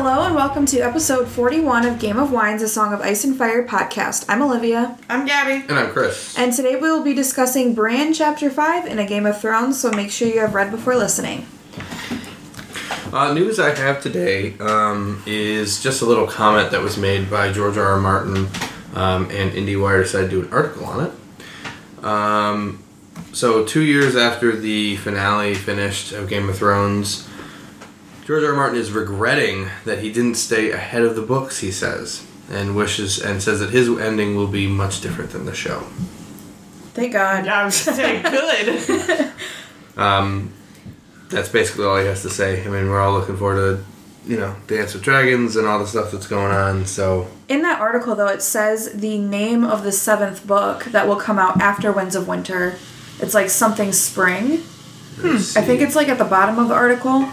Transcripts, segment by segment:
Hello and welcome to episode 41 of Game of Wines, a Song of Ice and Fire podcast. I'm Olivia, I'm Gabby. And I'm Chris. and today we will be discussing Bran Chapter 5 in A Game of Thrones, so make sure you have read before listening. Uh, news I have today um, is just a little comment that was made by George R. R. Martin, um, and IndieWire decided to do an article on it. Um, so, two years after the finale finished of Game of Thrones, George R. R. Martin is regretting that he didn't stay ahead of the books. He says, and wishes and says that his ending will be much different than the show. Thank God. Yeah, I was gonna good. Um, that's basically all he has to say. I mean, we're all looking forward to, you know, Dance with Dragons and all the stuff that's going on. So, In that article, though, it says the name of the seventh book that will come out after Winds of Winter. It's like something spring. let's I think it's like at the bottom of the article.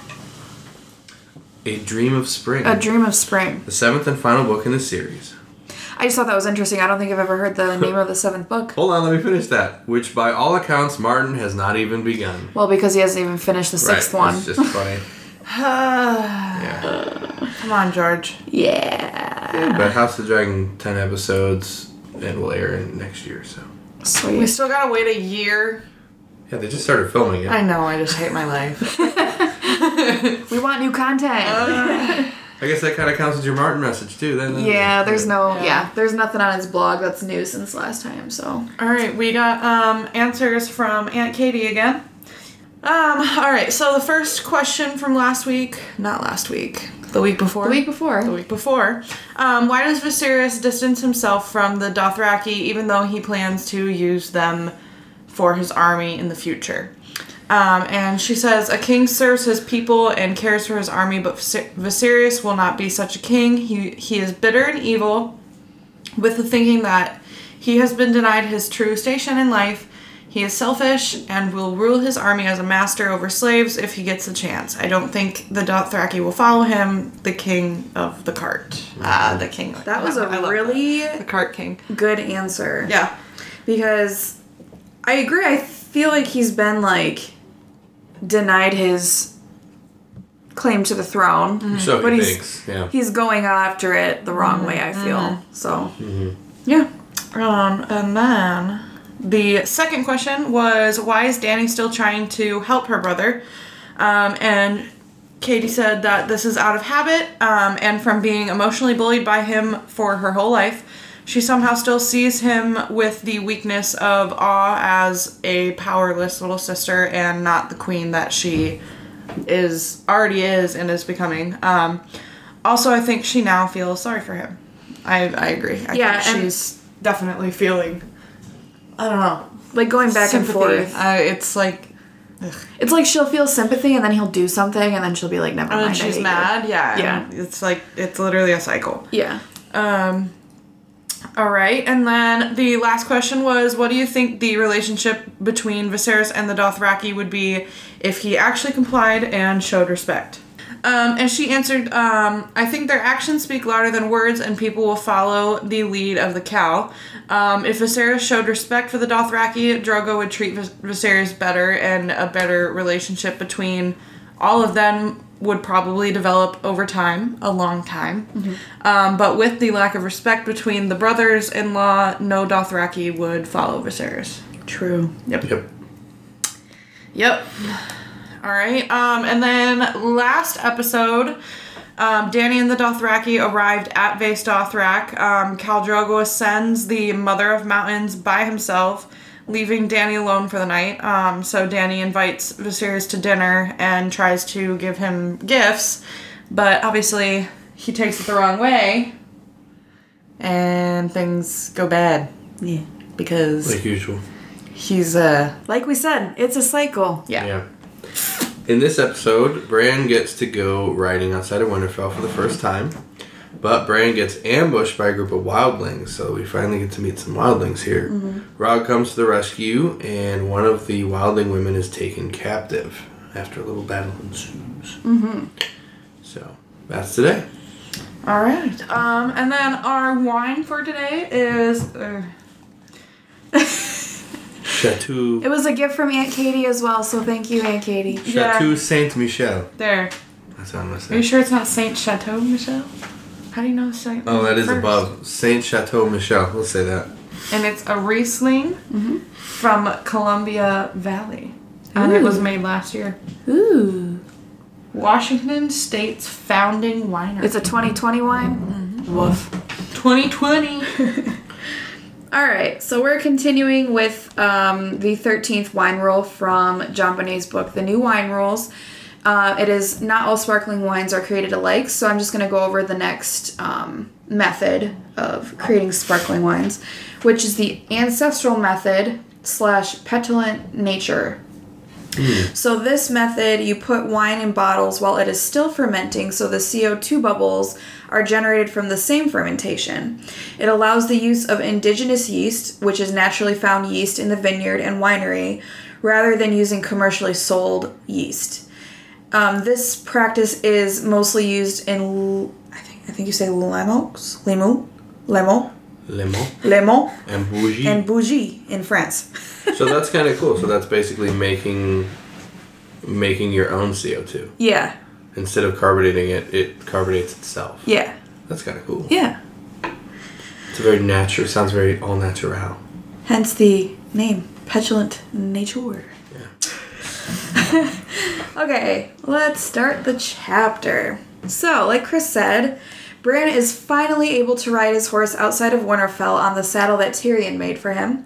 A Dream of Spring, A Dream of Spring. the seventh and final book in the series. I just thought that was interesting. I don't think I've ever heard the name of the seventh book. Hold on, let me finish that. Which, by all accounts, Martin has not even begun. Well, because he hasn't even finished the sixth right, one. It's just funny. yeah. Come on, George. Yeah. But House of the Dragon, 10 episodes, and will air in next year, so. Sweet. We still gotta wait a year. Yeah, they just started filming it. I know. I just hate my life. We want new content. I guess that kind of counts as your Martin message, too. Then yeah, there's no Yeah. yeah. there's nothing on his blog that's new since last time. So all right, we got um answers from Aunt Katie again. Um. All right. So the first question from last week, not last week, the week before. the week before, the week before. Um, why does Viserys distance himself from the Dothraki even though he plans to use them for his army in the future? Um, and she says, A king serves his people and cares for his army, but Vis- Viserys will not be such a king. He, he is bitter and evil with the thinking that he has been denied his true station in life. He is selfish and will rule his army as a master over slaves if he gets the chance. I don't think the Dothraki will follow him, the king of the cart. Ah, the king. that was a really that. the cart king. good answer. Yeah. because I agree. I feel like he's been like denied his claim to the throne, So but he he's thinks, yeah. he's going after it the wrong way. I feel so. Yeah. Um, and then the second question was why is Danny still trying to help her brother? Um, and Katie said that this is out of habit um, and from being emotionally bullied by him for her whole life. She somehow still sees him with the weakness of awe as a powerless little sister and not the queen that she is already is and is becoming. Um, also, I think she now feels sorry for him. I, I agree. I Yeah, think she's definitely feeling. I don't know. Like going back sympathy. and forth. Uh, it's like It's like she'll feel sympathy and then he'll do something and then she'll be like, never and mind. I she's hate you." mad. Yeah. Yeah. It's like it's literally a cycle. Yeah. Um. All right, and then the last question was, what do you think the relationship between Viserys and the Dothraki would be if he actually complied and showed respect? Um, and she answered, um, I think their actions speak louder than words, and people will follow the lead of the khal. Um, if Viserys showed respect for the Dothraki, Drogo would treat Vis- Viserys better, and a better relationship between all of them would probably develop over time, a long time. Um, but with the lack of respect between the brothers-in-law, no Dothraki would follow Viserys. True. Yep. Yep. Yep. All right. Um, and then last episode, um, Danny and the Dothraki arrived at Vaes Dothrak. Um, Khal Drogo ascends the Mother of Mountains by himself, leaving Danny alone for the night. Um, so Danny invites Viserys to dinner and tries to give him gifts, but obviously he takes it the wrong way, and things go bad Yeah. because Like usual. he's uh Like we said, it's a cycle. yeah. Yeah. In this episode, Bran gets to go riding outside of Winterfell for the first time, but Bran gets ambushed by a group of wildlings, so we finally get to meet some wildlings here. Rob comes to the rescue, and one of the wildling women is taken captive after a little battle ensues. Mm-hmm. So, that's today. All right. Um, and then our wine for today is. Uh, Chateau, It was a gift from Aunt Katie as well, so thank you, Aunt Katie. yeah. Chateau Saint Michel. there. That's what I'm gonna Are you sure it's not Saint Chateau Michelle? How do you know Saint? Oh, that is first? above Saint Chateau Michel. We'll say that. And it's a Riesling from Columbia Valley. And it was made last year. Ooh. Washington State's founding winery. It's a 2020 wine. Woof. 2020. All right, so we're continuing with um, the 13th wine rule from Jon Bonné's book, The New Wine Rules. Uh, it is not all sparkling wines are created alike, so I'm just going to go over the next um, method of creating sparkling wines, which is the ancestral method slash petulant nature so this method, you put wine in bottles while it is still fermenting, so the CO2 bubbles are generated from the same fermentation. It allows the use of indigenous yeast, which is naturally found yeast in the vineyard and winery, rather than using commercially sold yeast. Um, this practice is mostly used in, I think, I think you say Lemos, Lemo, Lemo, Lemon Lemo, and bougie. and Bougie in France. so that's kind of cool. So that's basically making making your own CO2 yeah, instead of carbonating it. It carbonates itself. yeah, That's kind of cool. yeah. It's a very natural. Sounds very all natural. Hence the name, Petulant Nature. Okay, let's start the chapter. So, like Chris said, Bran is finally able to ride his horse outside of Winterfell on the saddle that Tyrion made for him.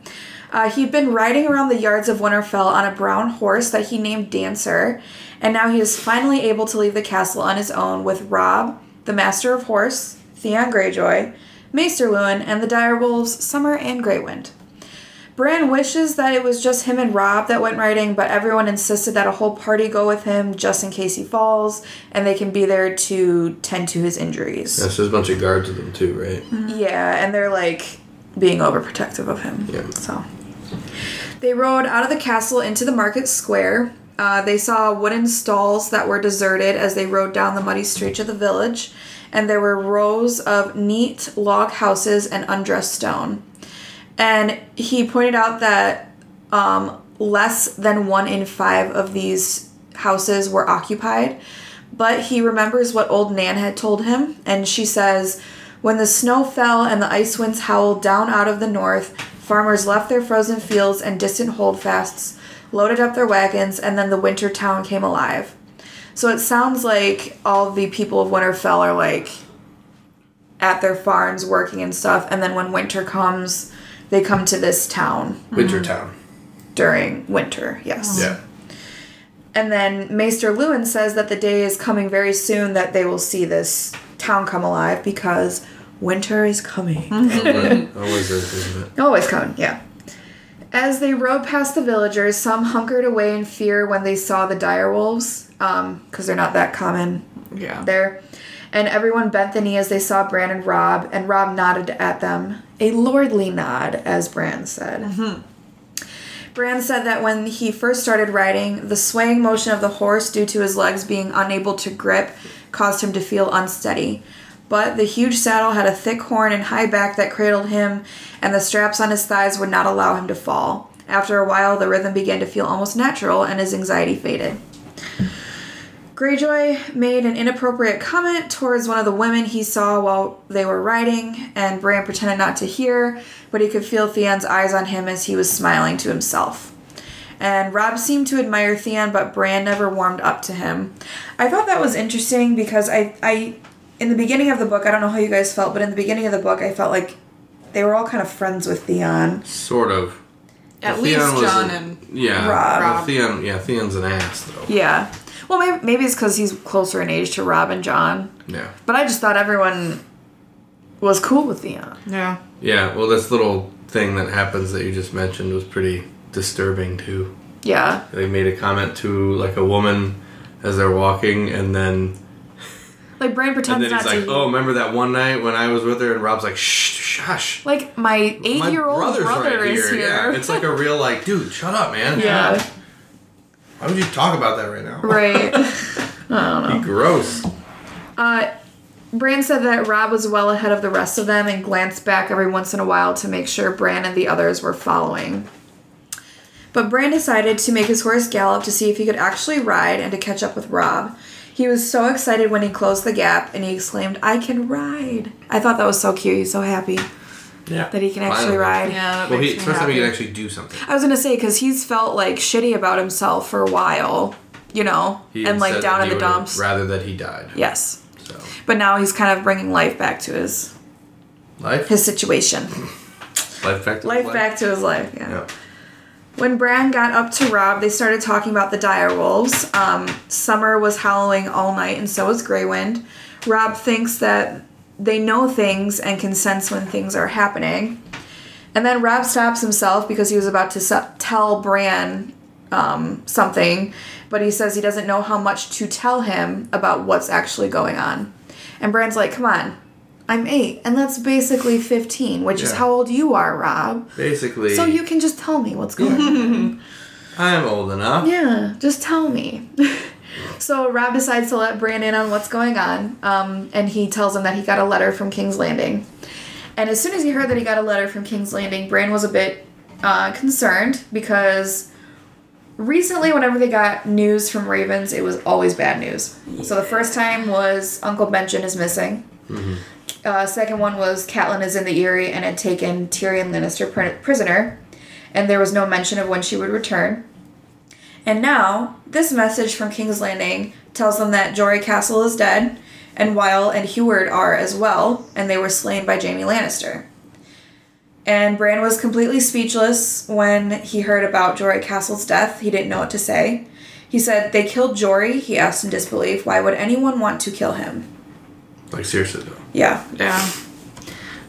Uh, he'd been riding around the yards of Winterfell on a brown horse that he named Dancer, and now he is finally able to leave the castle on his own with Rob, the Master of Horse, Theon Greyjoy, Maester Luwin, and the direwolves Summer and Greywind. Bran wishes that it was just him and Rob that went riding, but everyone insisted that a whole party go with him just in case he falls, and they can be there to tend to his injuries. Yeah, so there's a bunch of guards with them too, right? Yeah, and they're like being overprotective of him. Yeah. So they rode out of the castle into the market square. Uh, they saw wooden stalls that were deserted as they rode down the muddy streets of the village, and there were rows of neat log houses and undressed stone. And he pointed out that um, less than one in five of these houses were occupied. But he remembers what old Nan had told him, and she says, When the snow fell and the ice winds howled down out of the north, farmers left their frozen fields and distant holdfasts, loaded up their wagons, and then the winter town came alive. So it sounds like all the people of Winterfell are like at their farms working and stuff, and then when winter comes, they come to this town Wintertown. during winter, yes. Yeah. And then Maester Luwin says that the day is coming very soon that they will see this town come alive because winter is coming. Oh, Always is, isn't it? Always coming, yeah. As they rode past the villagers, some hunkered away in fear when they saw the direwolves, um, because they're not that common Yeah. there. And everyone bent the knee as they saw Bran and Rob, and Rob nodded at them. A lordly nod, as Bran said. Mm-hmm. Bran said that when he first started riding, the swaying motion of the horse, due to his legs being unable to grip, caused him to feel unsteady. But the huge saddle had a thick horn and high back that cradled him, and the straps on his thighs would not allow him to fall. After a while, the rhythm began to feel almost natural, and his anxiety faded. Greyjoy made an inappropriate comment towards one of the women he saw while they were riding, and Bran pretended not to hear, but he could feel Theon's eyes on him as he was smiling to himself. And Rob seemed to admire Theon, but Bran never warmed up to him. I thought that was interesting because I, I, in the beginning of the book, I don't know how you guys felt, but in the beginning of the book, I felt like they were all kind of friends with Theon. Sort of. At Well, least Theon Jon a- and Yeah. Rob. Well, Theon, yeah, Theon's an ass though. Yeah. Well, maybe, maybe it's because he's closer in age to Rob and Jon. Yeah. But I just thought everyone was cool with Theon. yeah. Yeah. Well, this little thing that happens that you just mentioned was pretty disturbing too. Yeah. They made a comment to like a woman as they're walking, and then Like Bran and pretends then not he's like, to. "Oh, remember that one night when I was with her?" And Rob's like, "Shh, shush." Like my My eight-year-old brother's brother right is here. Yeah, it's like a real like, dude, shut up, man. yeah. Why would you talk about that right now? Right. Be gross. Uh, Bran said that Rob was well ahead of the rest of them and glanced back every once in a while to make sure Bran and the others were following. But Bran decided to make his horse gallop to see if he could actually ride and to catch up with Rob. He was so excited when he closed the gap and he exclaimed, I can ride. I thought that was so cute. He's so happy Yeah. that he can actually ride. Yeah, that Well, he, makes it's me first time he happy. can actually do something. I was gonna say because he's felt like shitty about himself for a while, you know, He and like down in the dumps. Rather that he died. Yes, So but now he's kind of bringing life back to his life, his situation, life back to life back to his life. Yeah. Yeah. When Bran got up to Rob, they started talking about the dire wolves. Um, Summer was howling all night, and so was Greywind. Rob thinks that they know things and can sense when things are happening. And then Rob stops himself because he was about to tell Bran um, something, but he says he doesn't know how much to tell him about what's actually going on. And Bran's like, "Come on, I'm eight, and that's basically fifteen, which is how old you are, Rob. Basically, So you can just tell me what's going on." I'm old enough. Yeah, just tell me. so Rob decides to let Bran in on what's going on, um, and he tells him that he got a letter from King's Landing. And as soon as he heard that he got a letter from King's Landing, Bran was a bit uh, concerned because recently, whenever they got news from Ravens, it was always bad news. So the first time was Uncle Benjen is missing. Uh, second one was Catelyn is in the Eyrie and had taken Tyrion Lannister pr- prisoner, and there was no mention of when she would return. And now, this message from King's Landing tells them that Jory Cassel is dead, and Wyl and Heward are as well, and they were slain by Jaime Lannister. And Bran was completely speechless when he heard about Jory Cassel's death. He didn't know what to say. He said, They killed Jory, he asked in disbelief. Why would anyone want to kill him? Like seriously though. Yeah. Yeah.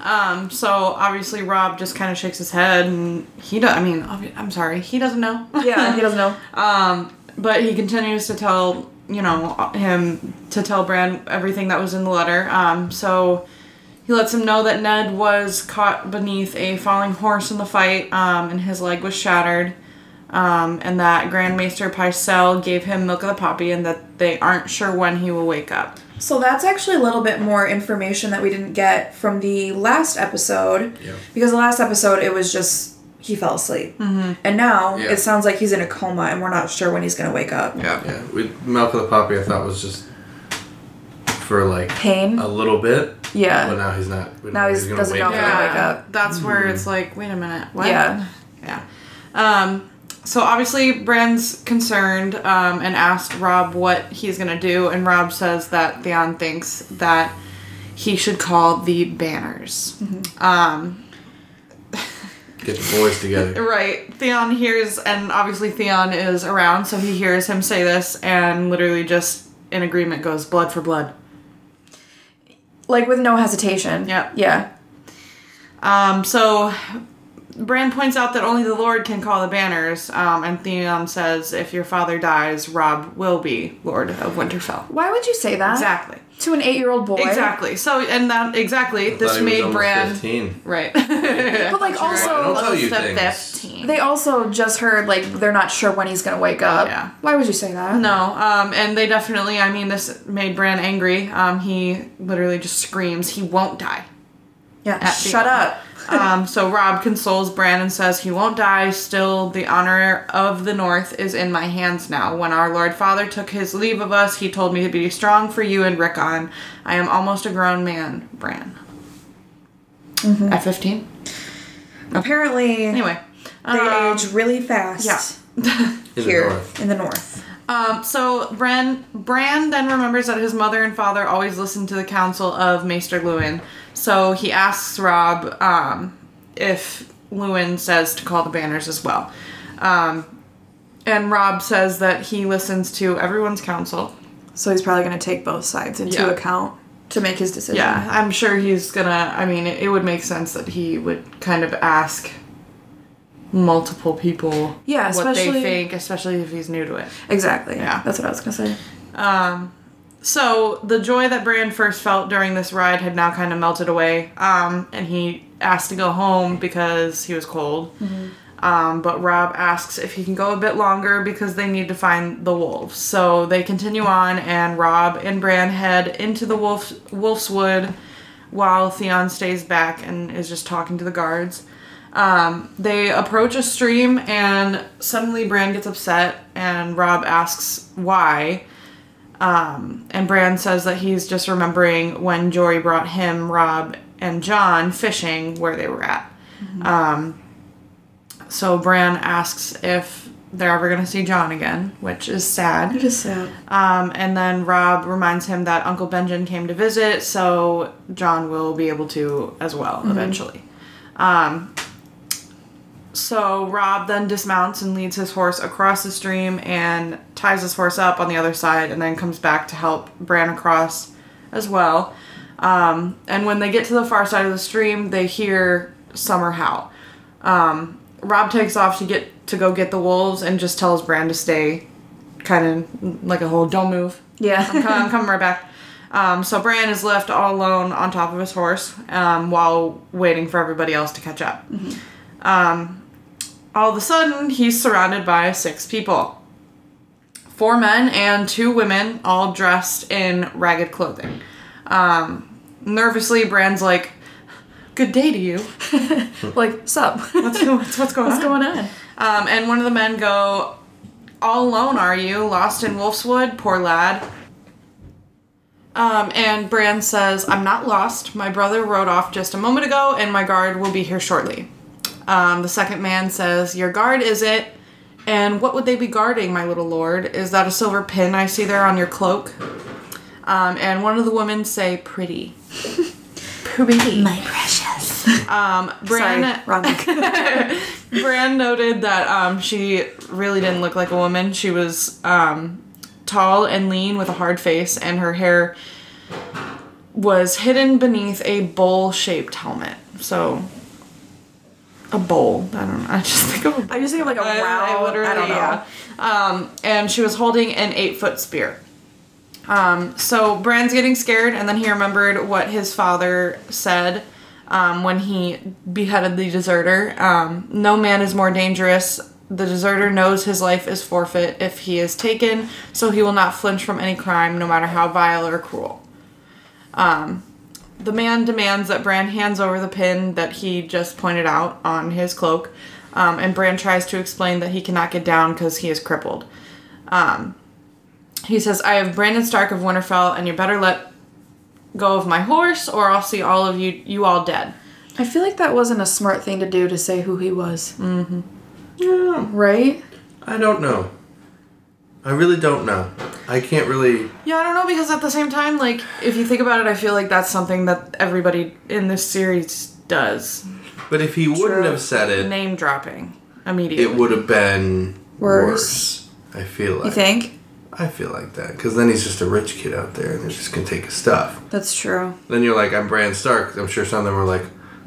Um, so obviously Rob just kind of shakes his head and he does, I mean, I'm sorry, he doesn't know. Yeah, he doesn't know. Um, but he continues to tell, you know, him to tell Bran everything that was in the letter. Um, so he lets him know that Ned was caught beneath a falling horse in the fight, um, and his leg was shattered. Um, and that Grand Maester Pycelle gave him milk of the poppy, and that they aren't sure when he will wake up. So that's actually a little bit more information that we didn't get from the last episode. Yeah. Because the last episode, it was just he fell asleep. Mm-hmm. And now Yeah. it sounds like he's in a coma and we're not sure when he's going to wake up. Yeah. Yeah. With Milk of the Poppy, I thought was just for like Pain? a little bit. Yeah. But now he's not. Now know he's- gonna doesn't wake know up. if he'll wake up. That's where it's like, wait a minute, what? Yeah. Yeah. Um, so obviously Bran's concerned um, and asked Rob what he's gonna do, and Rob says that Theon thinks that he should call the banners. Mm-hmm. Um, Get the boys together. right. Theon hears, and obviously Theon is around, so he hears him say this, and literally just in agreement goes blood for blood. Like with no hesitation. Yep. Yeah. Um, so Bran points out that only the Lord can call the banners, um, and Theon says, if your father dies, Rob will be Lord of Winterfell. Why would you say that? Exactly. To an eight year old boy? Exactly. So, and that, exactly, Thought this he made almost Bran. 15. Right. But like I also, tell you Close to things. 15. they also just heard like they're not sure when he's going to wake up. Yeah. Why would you say that? No, um, and they definitely, I mean, this made Bran angry. Um, he literally just screams, he won't die. Yeah. Shut end. up. Um, so Rob consoles Bran and says he won't die. Still, the honor of the North is in my hands now. When our Lord Father took his leave of us, he told me to be strong for you and Rickon. I am almost a grown man, Bran. Mm-hmm. At 15? Apparently, Anyway. they um, age really fast. yeah. In the Here north. in the north. Um, so Bran Bran then remembers that his mother and father always listened to the counsel of Maester Luwin. So he asks Rob um, if Luwin says to call the banners as well. Um, and Rob says that he listens to everyone's counsel. So he's probably going to take both sides into Yeah. account to make his decision. Yeah, I'm sure he's gonna. I mean, it, it would make sense that he would kind of ask multiple people Yeah, what they think, especially if he's new to it. Exactly. Yeah. That's what I was going to say. Um, so the joy that Bran first felt during this ride had now kind of melted away. Um, and he asked to go home because he was cold. Um, but Rob asks if he can go a bit longer because they need to find the wolves. So they continue on, and Rob and Bran head into the wolf Wolf's Wood, while Theon stays back and is just talking to the guards. Um, they approach a stream, and suddenly Bran gets upset, and Rob asks why. Um, and Bran says that he's just remembering when Jory brought him, Rob, and Jon fishing where they were at. Um, so Bran asks if they're ever going to see Jon again, which is sad. It is sad. Um, and then Rob reminds him that Uncle Benjen came to visit, so Jon will be able to as well eventually. Um, so Rob then dismounts and leads his horse across the stream and ties his horse up on the other side, and then comes back to help Bran across as well. Um, and when they get to the far side of the stream, they hear Summer howl. Um, Rob takes off to get to go get the wolves and just tells Bran to stay, kind of like a whole "don't move." I'm, Yeah. com- I'm coming right back. Um, so Bran is left all alone on top of his horse um, while waiting for everybody else to catch up. Um, all of a sudden, he's surrounded by six people four men and two women, all dressed in ragged clothing. Um, nervously, Bran's like, Good day to you. like, sup? What's, what's, what's going on? What's on? going on? Um, and one of the men go, All alone are you? Lost in Wolfswood? Poor lad. Um, and Bran says, I'm not lost. My brother rode off just a moment ago, and my guard will be here shortly. Um, the second man says, Your guard is it? And what would they be guarding, my little lord? Is that a silver pin I see there on your cloak? Um, and one of the women say, Pretty. Pretty. My precious. Um, Bran, Sorry, wrong. mic. Bran noted that um, she really didn't look like a woman. She was um, tall and lean with a hard face, and her hair was hidden beneath a bowl shaped helmet. So, a bowl. I don't know. I just think of a I just think of like a I- round. I I don't know. yeah. Um, and she was holding an eight foot spear. Um, so Bran's getting scared, and then he remembered what his father said um, when he beheaded the deserter. Um, no man is more dangerous. The deserter knows his life is forfeit if he is taken, so he will not flinch from any crime, no matter how vile or cruel. Um, the man demands that Bran hands over the pin that he just pointed out on his cloak, um, and Bran tries to explain that he cannot get down because he is crippled. Um, he says, I have Brandon Stark of Winterfell, and you better let go of my horse, or I'll see all of you you all dead. I feel like that wasn't a smart thing to do to say who he was. Mm-hmm. Yeah, Right? I don't know. I really don't know. I can't really. Yeah, I don't know because at the same time, like if you think about it, I feel like that's something that everybody in this series does. But if he wouldn't have said it, Name dropping immediately. it would have been Worse. worse. I feel like. You think? I feel like that because then he's just a rich kid out there, and they're just gonna take his stuff. That's true. Then you're like, I'm Bran Stark. I'm sure some of them were like,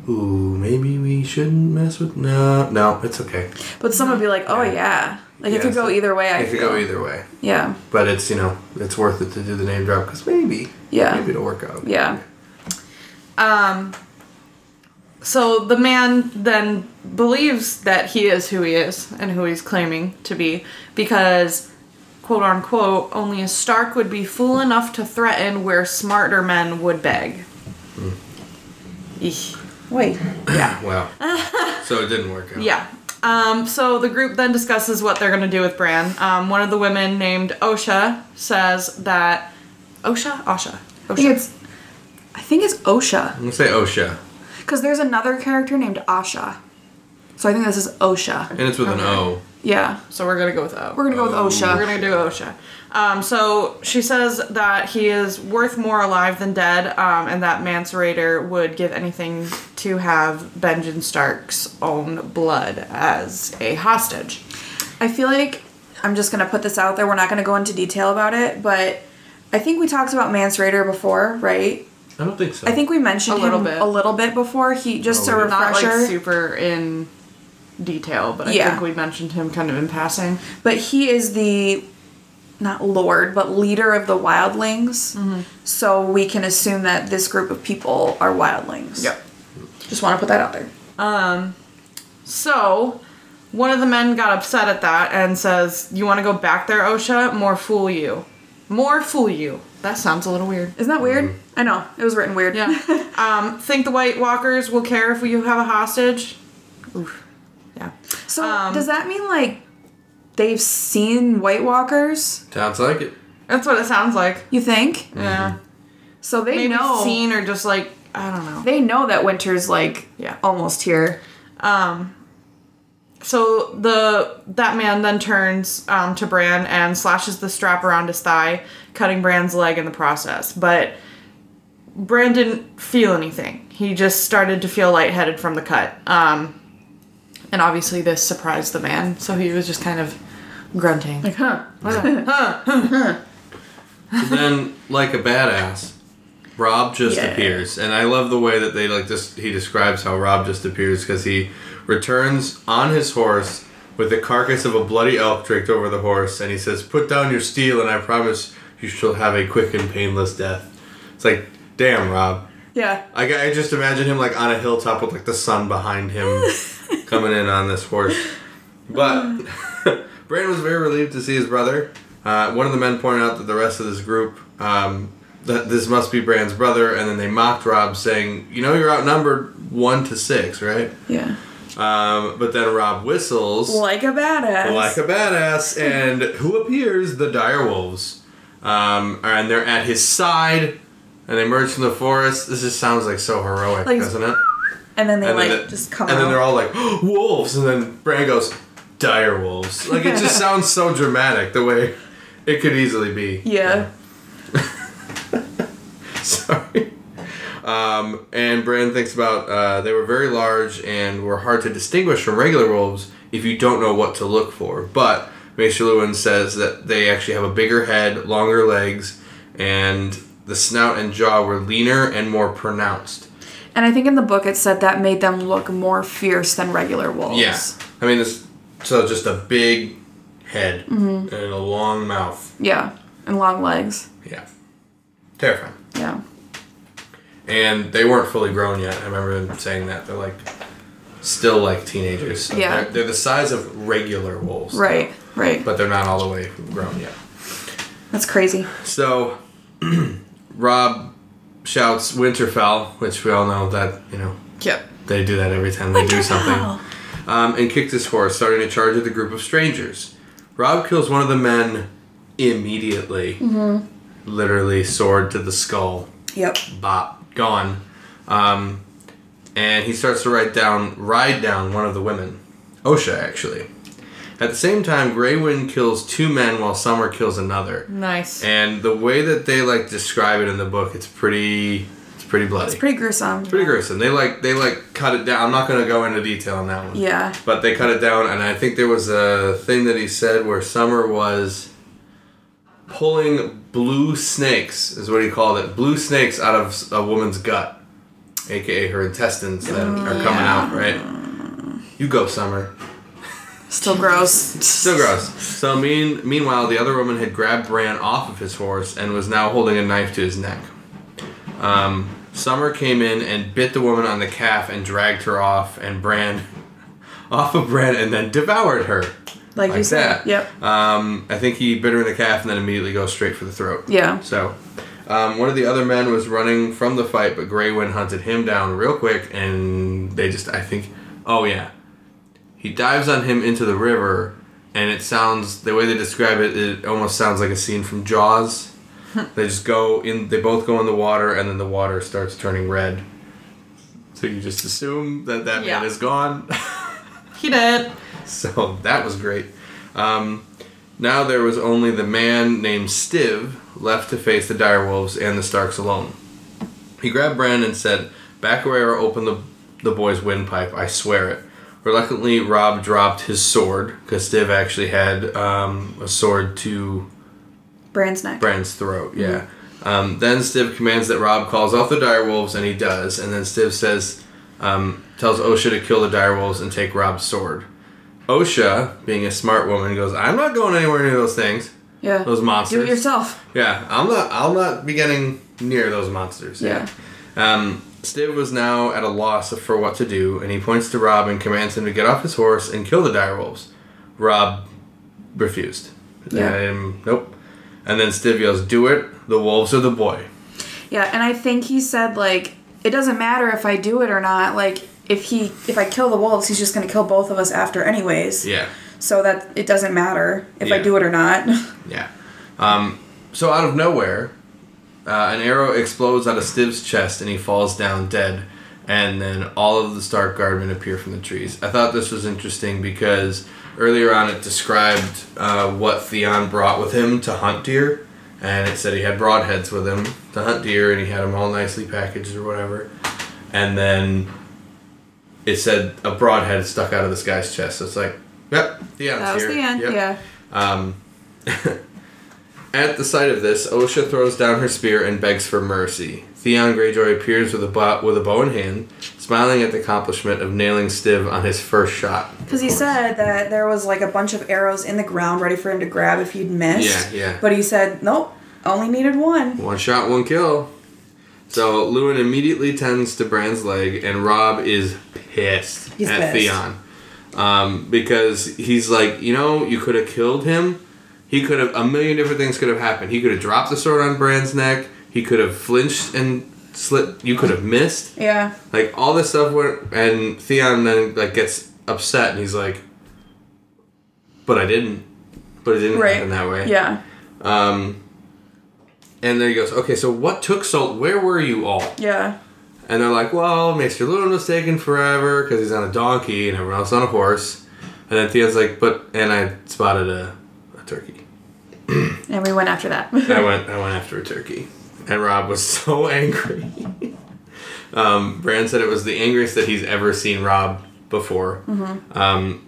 "Ooh, maybe we shouldn't mess with." No, no, it's okay. But some would be like, oh yeah. Like it could go either way, I it could feel. go either way, Yeah. but it's you know it's worth it to do the name drop because maybe, Yeah. maybe it'll work out. Yeah. Um, so the man then believes that he is who he is and who he's claiming to be because, quote unquote, only a Stark would be fool enough to threaten where smarter men would beg. Eesh. Wait. Yeah. Wow. so it didn't work out. Yeah. Um, so the group then discusses what they're going to do with Bran. Um, one of the women named Osha says that. Osha? Osha. I think Osha. it's I think it's Osha. I'm gonna say Osha, Because there's another character named Asha. So I think this is Osha. and it's with an O. Yeah. So we're going to go with O. We're gonna go with Osha. We're gonna do OSHA. Um, so she says that he is worth more alive than dead, um, and that Mance Rayder would give anything to have Benjen Stark's own blood as a hostage. I feel like I'm just gonna put this out there. We're not gonna go into detail about it, but I think we talked about Mance Rayder before, right? I don't think so. I think we mentioned A little him bit. a little bit before. He just Oh, a we did. Not like super in detail, but I Yeah. think we mentioned him kind of in passing. but he is the not lord, but leader of the wildlings. Mm-hmm. So we can assume that this group of people are wildlings. Yep. Just want to put that out there. Um, so one of the men got upset at that and says, "You want to go back there, Osha? More fool you, more fool you." That sounds a little weird. Isn't that weird? I know it was written weird. Yeah. um, think the White Walkers will care if you have a hostage? Oof. Yeah. so Um, does that mean like they've seen White Walkers? Sounds like it. That's what it sounds like. You think? Yeah. So they Maybe know seen or just like I don't know. they know that winter's like Yeah. almost here. Um, so the that man then turns um, to Bran and slashes the strap around his thigh, cutting Bran's leg in the process. But Bran didn't feel anything. He just started to feel lightheaded from the cut. Um, and obviously this surprised the man, so he was just kind of grunting. Like, huh? Huh, huh? And then, like a badass, Rob just Yeah. appears, and I love the way that they like just, He describes how Rob just appears because he returns on his horse with the carcass of a bloody elk draped over the horse, and he says, "Put down your steel, and I promise you shall have a quick and painless death." It's like, damn, Rob. Yeah. I, I just imagine him like on a hilltop with like the sun behind him coming in on this horse. But Bran was very relieved to see his brother. Uh, one of the men pointed out that the rest of this group um, that this must be Bran's brother, and then they mocked Rob, saying, "You know, you're outnumbered one to six, right?" Yeah. Um, but then Rob whistles Like a badass. like a badass, and who appears? The dire wolves, um, and they're at his side, and they emerge from the forest. This just sounds like so heroic, Like- doesn't it? And then they And like then the- just come and out. then they're all like wolves, and then Bran goes dire wolves. Like it just sounds so dramatic the way it could easily be. yeah. Sorry. Um, and Bran thinks about uh, they were very large and were hard to distinguish from regular wolves if you don't know what to look for. But Maester Luwin says that they actually have a bigger head, longer legs, and the snout and jaw were leaner and more pronounced. And I think in the book it said that made them look more fierce than regular wolves. Yeah. I mean, this so just a big head Mm-hmm. and a long mouth. Yeah. And long legs. Yeah. Terrifying. Yeah. And they weren't fully grown yet. I remember them saying that. They're like still like teenagers. So Yeah. They're, they're the size of regular wolves. Right. Right. But they're not all the way grown yet. That's crazy. So Rob shouts Winterfell, which we all know that, you know, Yep. they do that every time they do something. Um, and kicked his horse, starting to charge at the group of strangers. Rob kills one of the men immediately. Literally, sword to the skull. Yep. bop, gone. Um, and he starts to write down, ride down one of the women, Osha actually. At the same time, Grey Wind kills two men while Summer kills another. Nice. And the way that they like describe it in the book, it's pretty, it's pretty bloody. It's pretty gruesome. pretty gruesome. They like they like cut it down. I'm not gonna go into detail on that one. Yeah. But they cut it down, and I think there was a thing that he said where Summer was pulling blue snakes, is what he called it, blue snakes out of a woman's gut, aka her intestines that are mm, coming out, right? You go, Summer. Still gross. Still gross. So mean, meanwhile, the other woman had grabbed Bran off of his horse and was now holding a knife to his neck. Um, Summer came in and bit the woman on the calf and dragged her off, and Bran off of Bran and then devoured her Like, you like said. that. Yep. Um, I think he bit her in the calf and then immediately goes straight for the throat. Yeah. So, um, one of the other men was running from the fight, but Grey Wind hunted him down real quick, and they just, I think, oh yeah, he dives on him into the river, and it sounds the way they describe it, it almost sounds like a scene from Jaws. they just go in, they both go in the water, and then the water starts turning red. So you just assume that that Yeah. man is gone. He did. So that was great. Um, now there was only the man named Stiv left to face the direwolves and the Starks alone. He grabbed Bran and said, Back away or open the, the boy's windpipe, I swear it. Reluctantly, Rob dropped his sword, because Stiv actually had um, a sword to Bran's neck. Bran's throat, yeah. Um, then Stiv commands that Rob calls off the direwolves, and he does. And then Stiv says, um, tells Osha to kill the direwolves and take Rob's sword. Osha, being a smart woman, goes, "I'm not going anywhere near those things, Yeah. those monsters. Do it yourself. Yeah, I'm not. I'll not be getting near those monsters. Yeah. Um, Stiv was now at a loss for what to do, and he points to Rob and commands him to get off his horse and kill the direwolves. Rob refused. Yeah. Um, nope. And then Stiv yells, "Do it! The wolves are the boy." Yeah, and I think he said like it doesn't matter if I do it or not. Like if he if I kill the wolves, he's just gonna kill both of us after anyways. Yeah. So that it doesn't matter if I do it or not. Yeah. Um, so out of nowhere, uh, an arrow explodes out of Stiv's chest and he falls down dead. And then all of the Stark guardmen appear from the trees. I thought this was interesting because earlier on it described uh, what Theon brought with him to hunt deer. And it said he had broadheads with him to hunt deer and he had them all nicely packaged or whatever. And then it said a broadhead stuck out of this guy's chest. So it's like, yep, Theon's here. That was here. the end. Yep. Yeah. Um, at the sight of this, Osha throws down her spear and begs for mercy. Theon Greyjoy appears with a bow, with a bow in hand, smiling at the accomplishment of nailing Stiv on his first shot. Because he said that there was like a bunch of arrows in the ground ready for him to grab if he'd missed. Yeah, yeah. But he said, nope, only needed one. One shot, one kill. So Luwin immediately tends to Bran's leg, and Rob is pissed He's at pissed. Theon. Um, because he's like, you know, you could have killed him. He could have, a million different things could have happened. He could have dropped the sword on Bran's neck. He could have flinched and slipped. You could have missed. Yeah. Like, all this stuff went, and Theon then, like, gets upset, and he's like, but I didn't. But it didn't Right. happen that way. Yeah. Um, and then he goes, okay, so what took so? Where were you all? Yeah. And they're like, well, Maester Luwin was taking forever because he's on a donkey and everyone else on a horse. And then Theon's like, but and I spotted a, a turkey. And we went after that. I went I went after a turkey, and Rob was so angry. um, Bran said it was the angriest that he's ever seen Rob before. Um,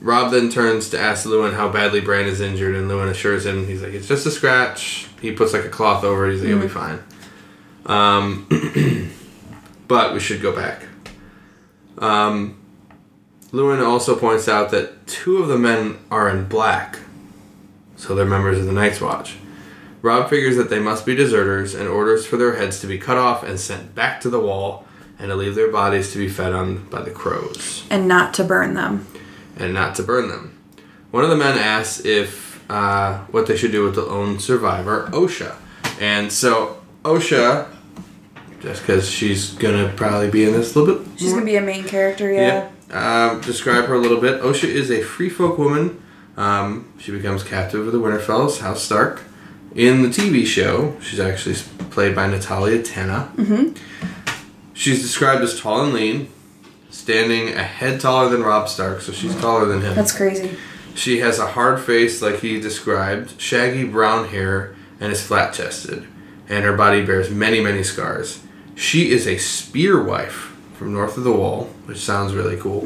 Rob then turns to ask Luwin how badly Bran is injured, and Luwin assures him he's like it's just a scratch. He puts like a cloth over it. He's like he'll be fine. Um, but we should go back. Um, Luwin also points out that two of the men are in black, so they're members of the Night's Watch. Rob figures that they must be deserters and orders for their heads to be cut off and sent back to the wall and to leave their bodies to be fed on by the crows and not to burn them. and not to burn them. One of the men asks if uh, what they should do with the lone survivor, Osha. And so Osha, just because she's gonna probably be in this a little bit She's more- gonna be a main character, yeah. yeah. Um, describe her a little bit. Osha is a free folk woman. Um, she becomes captive of the Winterfells, House Stark. In the TV show, she's actually played by Natalia Tena. Mm-hmm. She's described as tall and lean, standing a head taller than Rob Stark, so she's taller than him. That's crazy. She has a hard face, like he described, shaggy brown hair, and is flat chested. And her body bears many, many scars. She is a spear wife from north of the wall, which sounds really cool.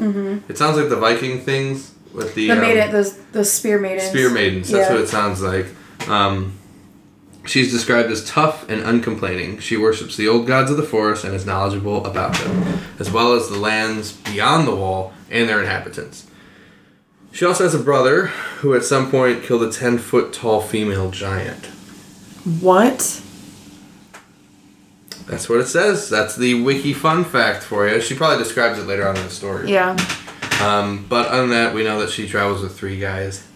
It sounds like the Viking things with the, The um, maiden, the the spear maidens. spear maidens. That's Yeah. what it sounds like. Um, she's described as tough and uncomplaining. She worships the old gods of the forest and is knowledgeable about them, as well as the lands beyond the wall and their inhabitants. She also has a brother who at some point killed a 10 foot tall female giant. What? That's what it says. That's the wiki fun fact for you. She probably describes it later on in the story. Yeah. Um, but other than that, we know that she travels with three guys.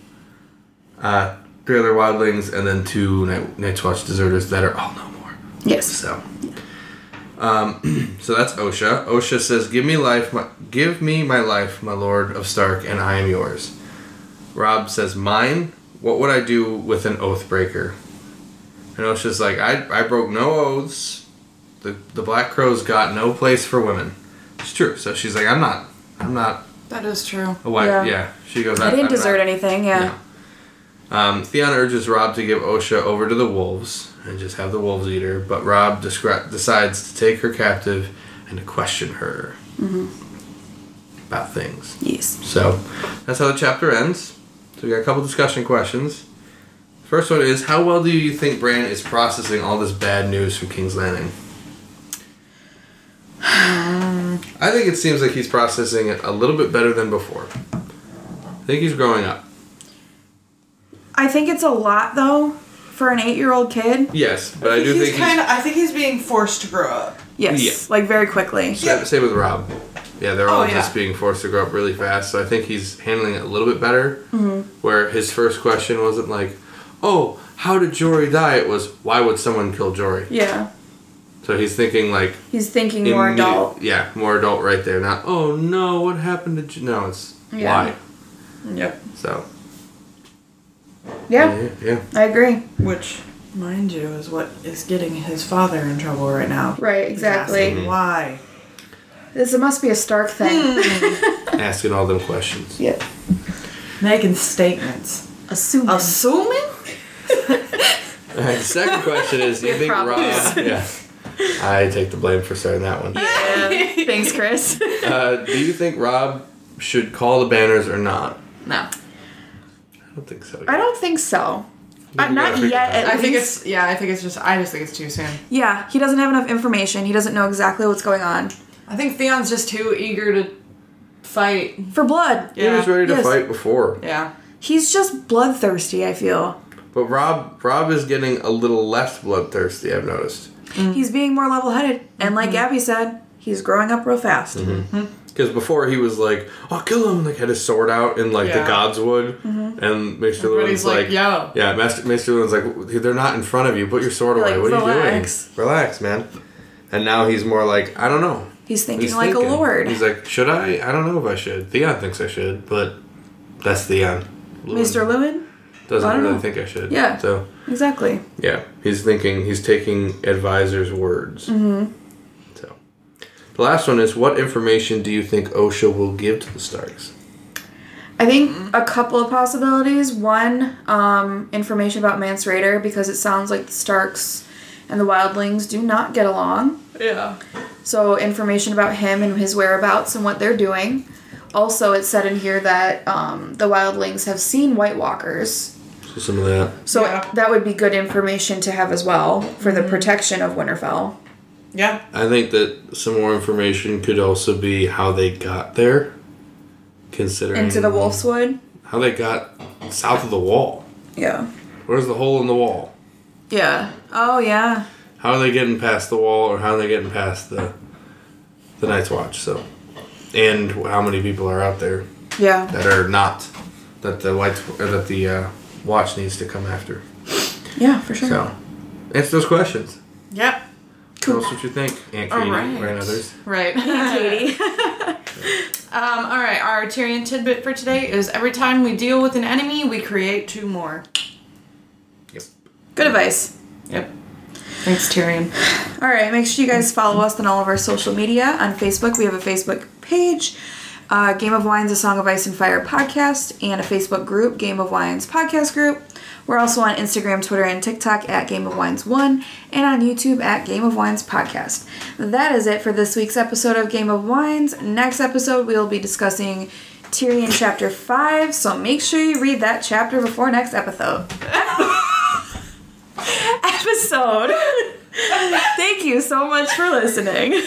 Uh, three other wildlings, and then two Night, Night's Watch deserters that are all no more. Yes. So, um, so that's Osha. Osha says, "Give me life, my, give me my life, my lord of Stark, and I am yours." Rob says, "Mine. What would I do with an oath breaker?" And Osha's like, "I I broke no oaths. The the Black Crows got no place for women." It's true. So she's like, "I'm not. I'm not That is true. a wife." Yeah. Yeah. She goes, I didn't I'm desert anything, yeah. yeah. Um, Theon urges Rob to give Osha over to the wolves and just have the wolves eat her, but Rob descri- decides to take her captive and to question her about things. Yes. So that's how the chapter ends. So we got a couple discussion questions. First one is How well do you think Bran is processing all this bad news from King's Landing? I think it seems like he's processing it a little bit better than before. I think he's growing up. I think it's a lot though for an eight-year-old kid. Yes, but I, do he's think he's kind of. I think he's being forced to grow up. Yes. Yeah. Like very quickly. Same, same with Rob. Yeah, they're all Oh, yeah. just being forced to grow up really fast. So I think he's handling it a little bit better. Mm-hmm. Where his first question wasn't like, "Oh, how did Jory die?" It was, "Why would someone kill Jory?" Yeah. So he's thinking like He's thinking more immediate- adult. Yeah, more adult right there. Not, "Oh no, what happened to?" Jo-" No, it's Yeah. why. Yep. So Yeah, Yeah, yeah. I agree. Which, mind you, is what is getting his father in trouble right now. Right, He's asking exactly. Why? This must be a Stark thing. Hmm. Asking all them questions. Yep. Making statements. Assuming. Assuming? All right, the second question is: Do you think problems. Rob? Yeah, I take the blame for starting that one. Yeah. Thanks, Chris. Uh, do you think Rob should call the banners or not? No. I don't think so. I don't think so. Uh, we not yet. At I think least. it's yeah. I think it's just. I just think it's too soon. Yeah, he doesn't have enough information. He doesn't know exactly what's going on. I think Theon's just too eager to fight. For blood. He was ready to Yes. fight before, Yeah. He's just bloodthirsty, I feel. but Rob Rob is getting a little less bloodthirsty. I've noticed Mm-hmm. He's being more level headed. And like mm-hmm. Abby said, he's growing up real fast. Mm-hmm. because before he was like, "I'll kill him," like had his sword out in like the Yeah. gods would, and Maester Luwin's Everybody's like, like, yo. yeah, Master Maester Luwin's like, they're not in front of you. Put your sword away. like, what are you doing? Relax, man. And now he's more like, I don't know. He's thinking He's like thinking. a lord. He's like, should I? I don't know if I should. Theon thinks I should, but that's Theon. Luwin Mr. Luwin? Doesn't I don't really know. think I should. Yeah. So Exactly. yeah, he's thinking. He's taking advisors' words. Mm-hmm. So the last one is, what information do you think Osha will give to the Starks? I think a couple of possibilities. One, um, information about Mance Rayder because it sounds like the Starks and the Wildlings do not get along. Yeah. So information about him and his whereabouts and what they're doing. Also, it's said in here that um, the Wildlings have seen White Walkers. So some of that. So Yeah. that would be good information to have as well for the protection of Winterfell. Yeah. I think that some more information could also be how they got there, considering Into the Wolf's Wolfswood. how they got south of the wall. Yeah. Where's the hole in the wall? Yeah. Oh yeah. How are they getting past the wall, or how are they getting past the the Night's Watch? So, and how many people are out there Yeah. that are not that the lights or that the uh, watch needs to come after? Yeah, for sure. So, answer those questions. Yep. Tell us what you think, Aunt All Katie right. and others. Right. Katie. Um, all right, our Tyrion tidbit for today is every time we deal with an enemy, we create two more. Yep. Good advice. Yep. Thanks, Tyrion. All right, make sure you guys follow us on all of our social media. On Facebook, we have a Facebook page, uh, Game of Wines, a Song of Ice and Fire podcast, and a Facebook group, Game of Wines podcast group. We're also on Instagram, Twitter, and TikTok at Game of Wines 1 and on YouTube at Game of Wines Podcast. That is it for this week's episode of Game of Wines. Next episode, we will be discussing Tyrion chapter 5, so make sure you read that chapter before next episode. episode. Thank you so much for listening.